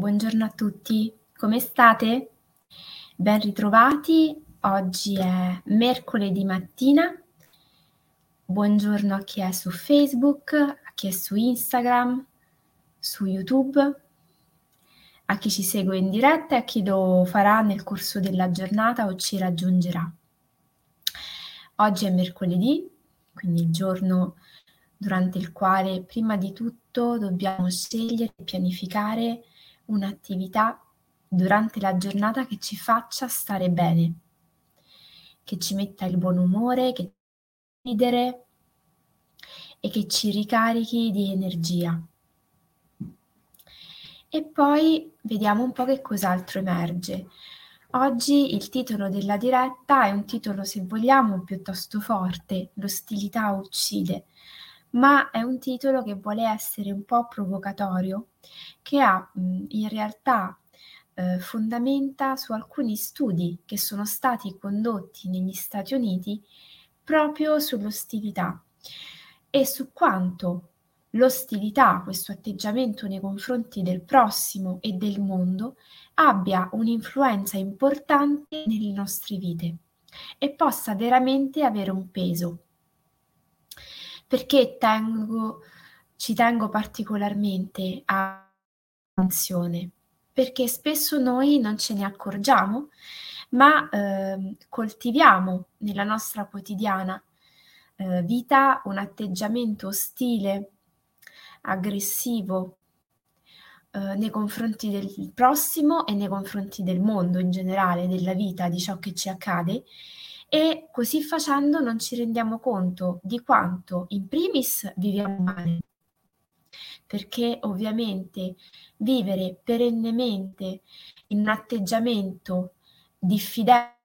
buongiorno a tutti, come state? Ben ritrovati, oggi è mercoledì mattina. Buongiorno a chi è su Facebook, a chi è su Instagram, su YouTube, a chi ci segue in diretta e a chi lo farà nel corso della giornata o ci raggiungerà. Oggi è mercoledì, quindi il giorno durante il quale prima di tutto dobbiamo scegliere e pianificare un'attività durante la giornata che ci faccia stare bene, che ci metta il buon umore, che ci ridere e che ci ricarichi di energia. E poi vediamo un po' che cos'altro emerge. Oggi il titolo della diretta è un titolo, se vogliamo, piuttosto forte, L'ostilità uccide, ma è un titolo che vuole essere un po' provocatorio, che ha in realtà eh, fondamenta su alcuni studi che sono stati condotti negli Stati Uniti proprio sull'ostilità e su quanto l'ostilità, questo atteggiamento nei confronti del prossimo e del mondo, abbia un'influenza importante nelle nostre vite e possa veramente avere un peso perché tengo, ci tengo particolarmente a attenzione? Perché spesso noi non ce ne accorgiamo, ma eh, coltiviamo nella nostra quotidiana eh, vita un atteggiamento ostile, aggressivo eh, nei confronti del prossimo e nei confronti del mondo in generale, della vita, di ciò che ci accade e così facendo non ci rendiamo conto di quanto in primis viviamo male, perché ovviamente vivere perennemente in un atteggiamento diffidente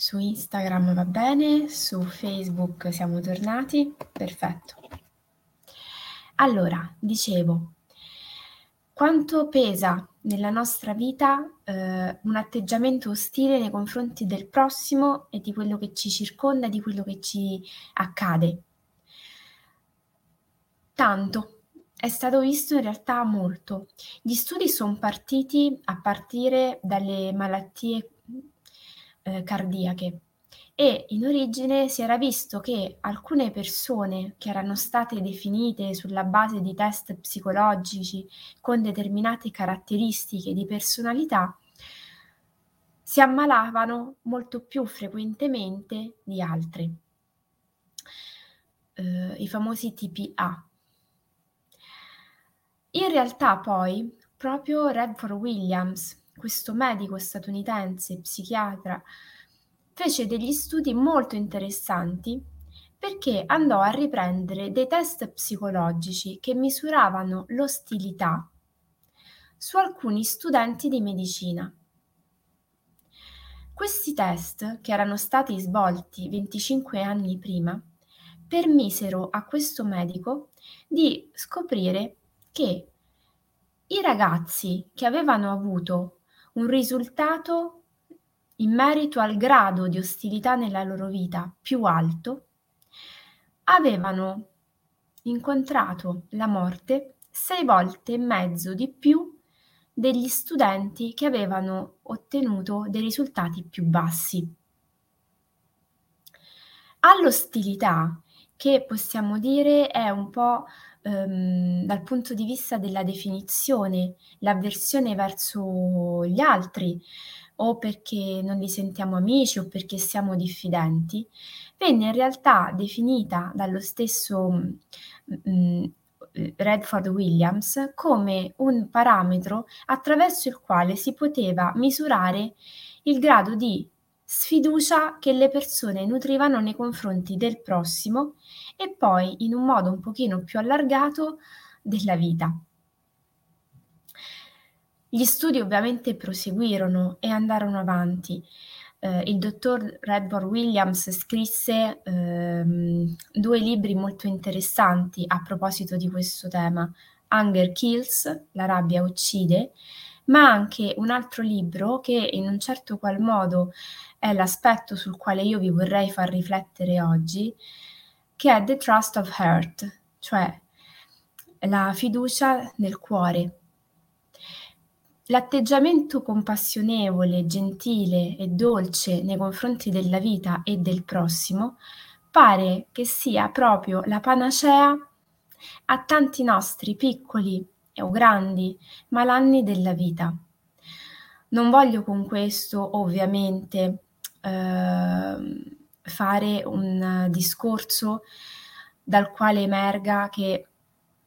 Su Instagram va bene, su Facebook siamo tornati, perfetto. Allora, dicevo, quanto pesa nella nostra vita eh, un atteggiamento ostile nei confronti del prossimo e di quello che ci circonda, di quello che ci accade? Tanto, è stato visto in realtà molto. Gli studi sono partiti a partire dalle malattie eh, cardiache e in origine si era visto che alcune persone che erano state definite sulla base di test psicologici con determinate caratteristiche di personalità si ammalavano molto più frequentemente di altre, eh, i famosi TPA. In realtà poi proprio Redford Williams questo medico statunitense, psichiatra, fece degli studi molto interessanti perché andò a riprendere dei test psicologici che misuravano l'ostilità su alcuni studenti di medicina. Questi test, che erano stati svolti 25 anni prima, permisero a questo medico di scoprire che i ragazzi che avevano avuto un risultato in merito al grado di ostilità nella loro vita più alto, avevano incontrato la morte sei volte e mezzo di più degli studenti che avevano ottenuto dei risultati più bassi. All'ostilità, che possiamo dire è un po' ehm, dal punto di vista della definizione, l'avversione verso gli altri o perché non li sentiamo amici o perché siamo diffidenti, venne in realtà definita dallo stesso mh, mm, mm, Redford Williams come un parametro attraverso il quale si poteva misurare il grado di sfiducia che le persone nutrivano nei confronti del prossimo e poi in un modo un pochino più allargato della vita. Gli studi ovviamente proseguirono e andarono avanti. Eh, il dottor Redbor Williams scrisse ehm, due libri molto interessanti a proposito di questo tema, Hunger Kills, La rabbia uccide, ma anche un altro libro che in un certo qual modo è l'aspetto sul quale io vi vorrei far riflettere oggi, che è The Trust of Heart, cioè la fiducia nel cuore. L'atteggiamento compassionevole, gentile e dolce nei confronti della vita e del prossimo pare che sia proprio la panacea a tanti nostri piccoli o grandi malanni della vita. Non voglio con questo ovviamente eh, fare un discorso dal quale emerga che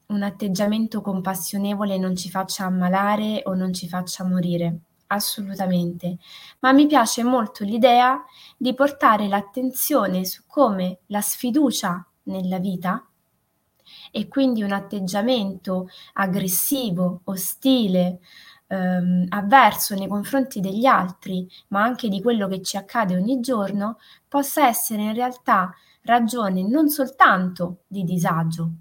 un atteggiamento compassionevole non ci faccia ammalare o non ci faccia morire, assolutamente, ma mi piace molto l'idea di portare l'attenzione su come la sfiducia nella vita e quindi un atteggiamento aggressivo, ostile, ehm, avverso nei confronti degli altri, ma anche di quello che ci accade ogni giorno, possa essere in realtà ragione non soltanto di disagio,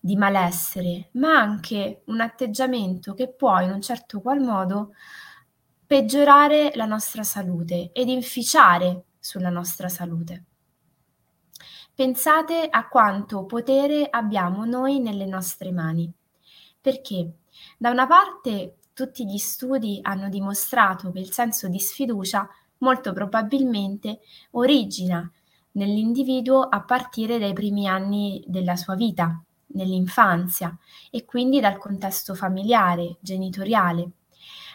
di malessere, ma anche un atteggiamento che può in un certo qual modo peggiorare la nostra salute ed inficiare sulla nostra salute. Pensate a quanto potere abbiamo noi nelle nostre mani, perché da una parte tutti gli studi hanno dimostrato che il senso di sfiducia molto probabilmente origina nell'individuo a partire dai primi anni della sua vita, nell'infanzia e quindi dal contesto familiare, genitoriale.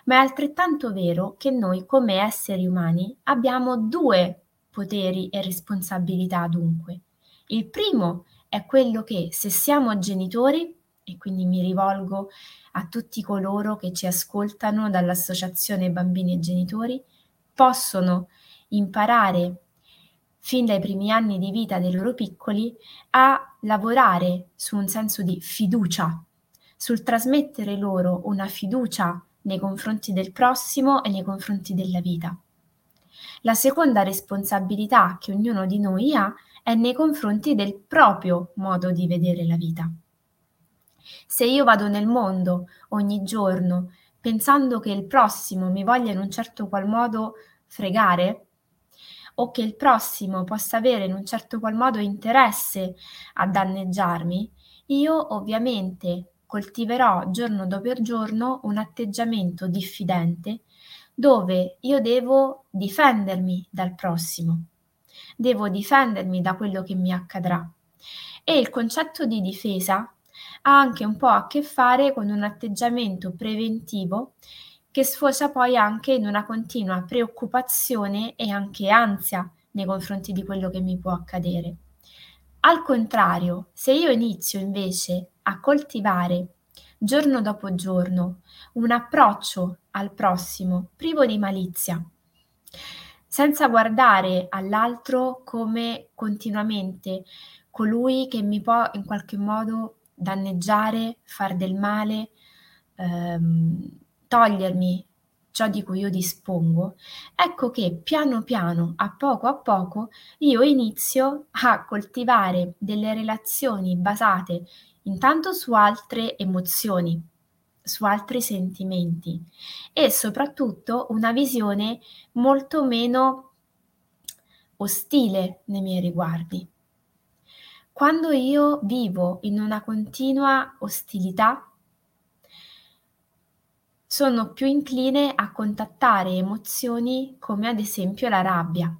Ma è altrettanto vero che noi come esseri umani abbiamo due poteri e responsabilità dunque. Il primo è quello che se siamo genitori, e quindi mi rivolgo a tutti coloro che ci ascoltano dall'Associazione Bambini e Genitori, possono imparare fin dai primi anni di vita dei loro piccoli a lavorare su un senso di fiducia, sul trasmettere loro una fiducia nei confronti del prossimo e nei confronti della vita. La seconda responsabilità che ognuno di noi ha è nei confronti del proprio modo di vedere la vita. Se io vado nel mondo ogni giorno pensando che il prossimo mi voglia in un certo qual modo fregare, o che il prossimo possa avere in un certo qual modo interesse a danneggiarmi, io ovviamente coltiverò giorno dopo giorno un atteggiamento diffidente dove io devo difendermi dal prossimo devo difendermi da quello che mi accadrà. E il concetto di difesa ha anche un po' a che fare con un atteggiamento preventivo che sfocia poi anche in una continua preoccupazione e anche ansia nei confronti di quello che mi può accadere. Al contrario, se io inizio invece a coltivare giorno dopo giorno un approccio al prossimo privo di malizia, senza guardare all'altro come continuamente colui che mi può in qualche modo danneggiare, far del male, ehm, togliermi ciò di cui io dispongo, ecco che piano piano, a poco a poco, io inizio a coltivare delle relazioni basate intanto su altre emozioni, su altri sentimenti e soprattutto una visione molto meno ostile nei miei riguardi. Quando io vivo in una continua ostilità, sono più incline a contattare emozioni come ad esempio la rabbia.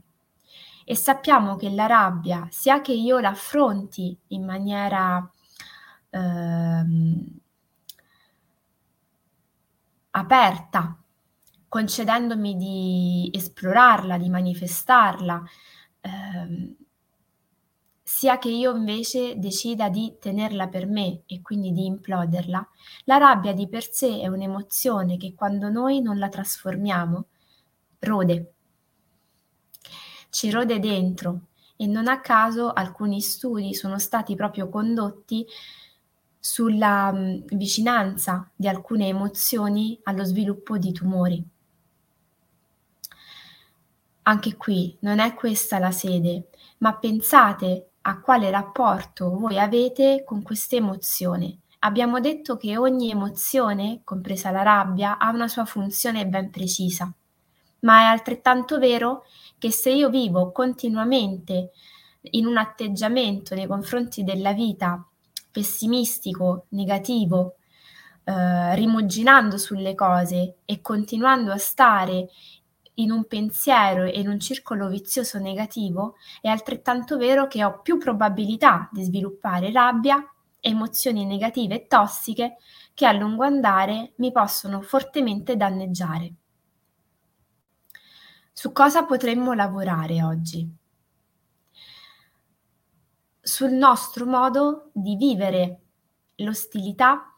E sappiamo che la rabbia, sia che io l'affronti in maniera ehm, aperta, concedendomi di esplorarla, di manifestarla, ehm, sia che io invece decida di tenerla per me e quindi di imploderla, la rabbia di per sé è un'emozione che quando noi non la trasformiamo, rode, ci rode dentro e non a caso alcuni studi sono stati proprio condotti sulla mh, vicinanza di alcune emozioni allo sviluppo di tumori. Anche qui non è questa la sede, ma pensate a quale rapporto voi avete con questa emozione. Abbiamo detto che ogni emozione, compresa la rabbia, ha una sua funzione ben precisa, ma è altrettanto vero che se io vivo continuamente in un atteggiamento nei confronti della vita pessimistico, negativo, eh, rimuginando sulle cose e continuando a stare in un pensiero e in un circolo vizioso negativo, è altrettanto vero che ho più probabilità di sviluppare rabbia, emozioni negative e tossiche che a lungo andare mi possono fortemente danneggiare. Su cosa potremmo lavorare oggi? Sul nostro modo di vivere l'ostilità,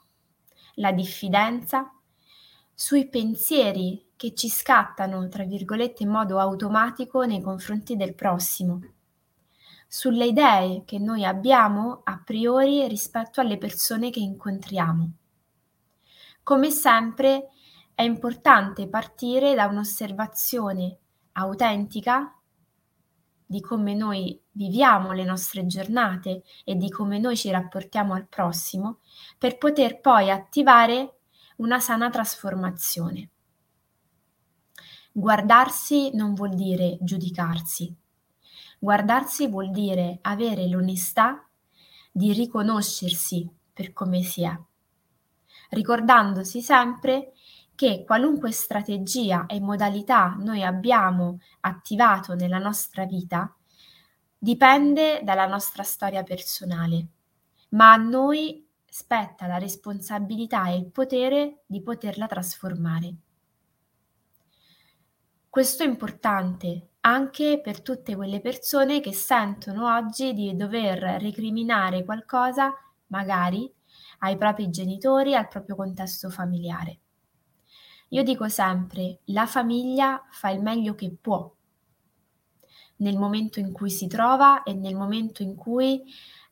la diffidenza, sui pensieri che ci scattano, tra virgolette, in modo automatico nei confronti del prossimo, sulle idee che noi abbiamo a priori rispetto alle persone che incontriamo. Come sempre è importante partire da un'osservazione autentica di come noi viviamo le nostre giornate e di come noi ci rapportiamo al prossimo, per poter poi attivare una sana trasformazione. Guardarsi non vuol dire giudicarsi. Guardarsi vuol dire avere l'onestà di riconoscersi per come si è, ricordandosi sempre che qualunque strategia e modalità noi abbiamo attivato nella nostra vita dipende dalla nostra storia personale, ma a noi spetta la responsabilità e il potere di poterla trasformare. Questo è importante anche per tutte quelle persone che sentono oggi di dover recriminare qualcosa, magari ai propri genitori, al proprio contesto familiare. Io dico sempre, la famiglia fa il meglio che può nel momento in cui si trova e nel momento in cui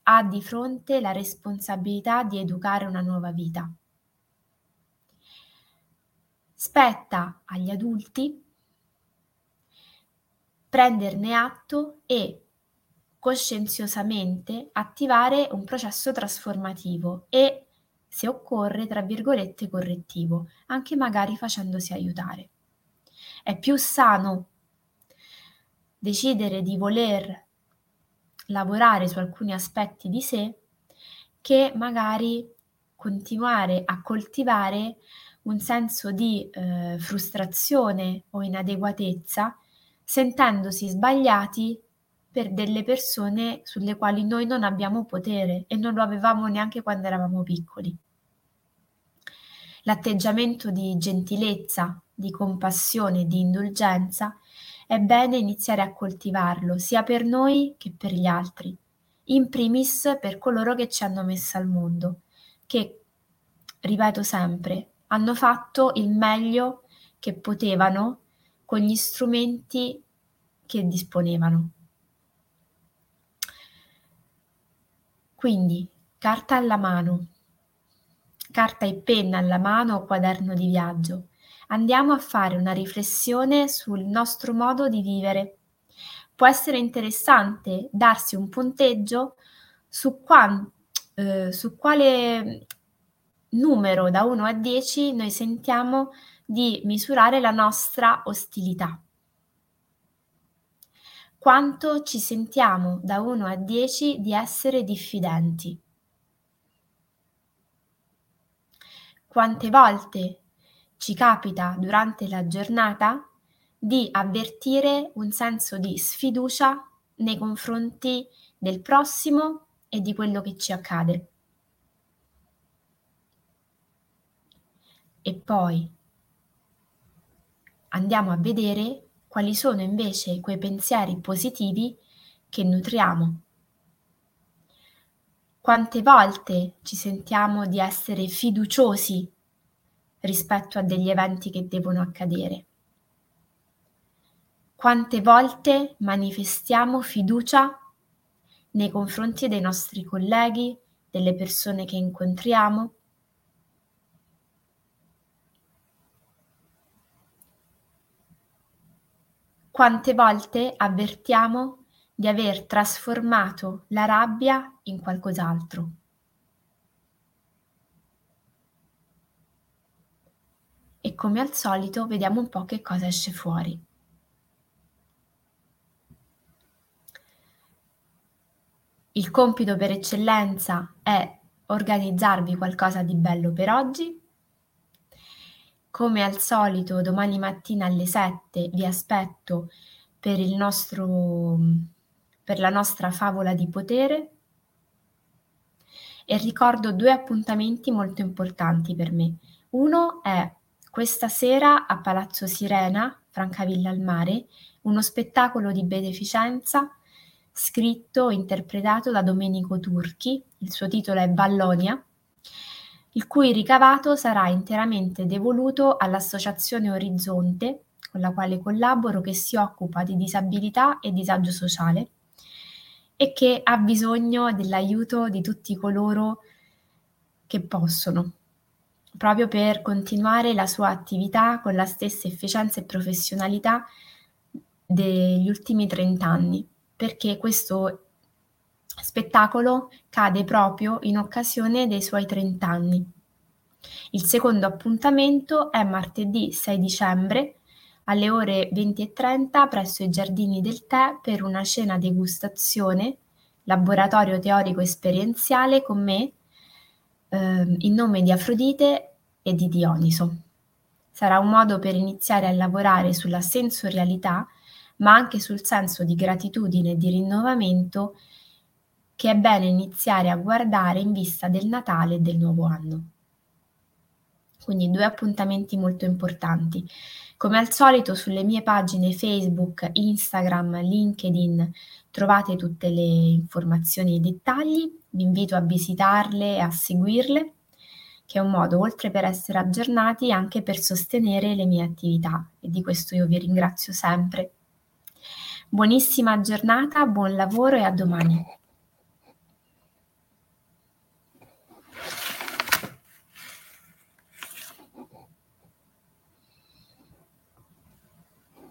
ha di fronte la responsabilità di educare una nuova vita. Spetta agli adulti prenderne atto e coscienziosamente attivare un processo trasformativo e se occorre, tra virgolette, correttivo, anche magari facendosi aiutare. È più sano decidere di voler lavorare su alcuni aspetti di sé che magari continuare a coltivare un senso di eh, frustrazione o inadeguatezza sentendosi sbagliati per delle persone sulle quali noi non abbiamo potere e non lo avevamo neanche quando eravamo piccoli. L'atteggiamento di gentilezza, di compassione, di indulgenza è bene iniziare a coltivarlo sia per noi che per gli altri, in primis per coloro che ci hanno messo al mondo, che, ripeto sempre, hanno fatto il meglio che potevano con gli strumenti che disponevano. Quindi, carta alla mano, carta e penna alla mano o quaderno di viaggio. Andiamo a fare una riflessione sul nostro modo di vivere. Può essere interessante darsi un punteggio su, qua, eh, su quale numero da 1 a 10 noi sentiamo di misurare la nostra ostilità quanto ci sentiamo da 1 a 10 di essere diffidenti. Quante volte ci capita durante la giornata di avvertire un senso di sfiducia nei confronti del prossimo e di quello che ci accade. E poi andiamo a vedere quali sono invece quei pensieri positivi che nutriamo. Quante volte ci sentiamo di essere fiduciosi rispetto a degli eventi che devono accadere? Quante volte manifestiamo fiducia nei confronti dei nostri colleghi, delle persone che incontriamo? Quante volte avvertiamo di aver trasformato la rabbia in qualcos'altro? E come al solito vediamo un po' che cosa esce fuori. Il compito per eccellenza è organizzarvi qualcosa di bello per oggi. Come al solito, domani mattina alle 7 vi aspetto per, il nostro, per la nostra favola di potere e ricordo due appuntamenti molto importanti per me. Uno è questa sera a Palazzo Sirena, Francavilla al Mare, uno spettacolo di beneficenza scritto e interpretato da Domenico Turchi, il suo titolo è Vallonia, il cui ricavato sarà interamente devoluto all'Associazione Orizzonte, con la quale collaboro, che si occupa di disabilità e disagio sociale e che ha bisogno dell'aiuto di tutti coloro che possono, proprio per continuare la sua attività con la stessa efficienza e professionalità degli ultimi 30 anni perché questo spettacolo cade proprio in occasione dei suoi 30 anni. Il secondo appuntamento è martedì 6 dicembre alle ore 20.30 presso i Giardini del Tè per una cena degustazione, laboratorio teorico esperienziale con me eh, in nome di Afrodite e di Dioniso. Sarà un modo per iniziare a lavorare sulla sensorialità ma anche sul senso di gratitudine e di rinnovamento che è bene iniziare a guardare in vista del Natale e del nuovo anno. Quindi due appuntamenti molto importanti. Come al solito sulle mie pagine Facebook, Instagram, LinkedIn trovate tutte le informazioni e i dettagli, vi invito a visitarle e a seguirle, che è un modo oltre per essere aggiornati anche per sostenere le mie attività e di questo io vi ringrazio sempre. Buonissima giornata, buon lavoro e a domani.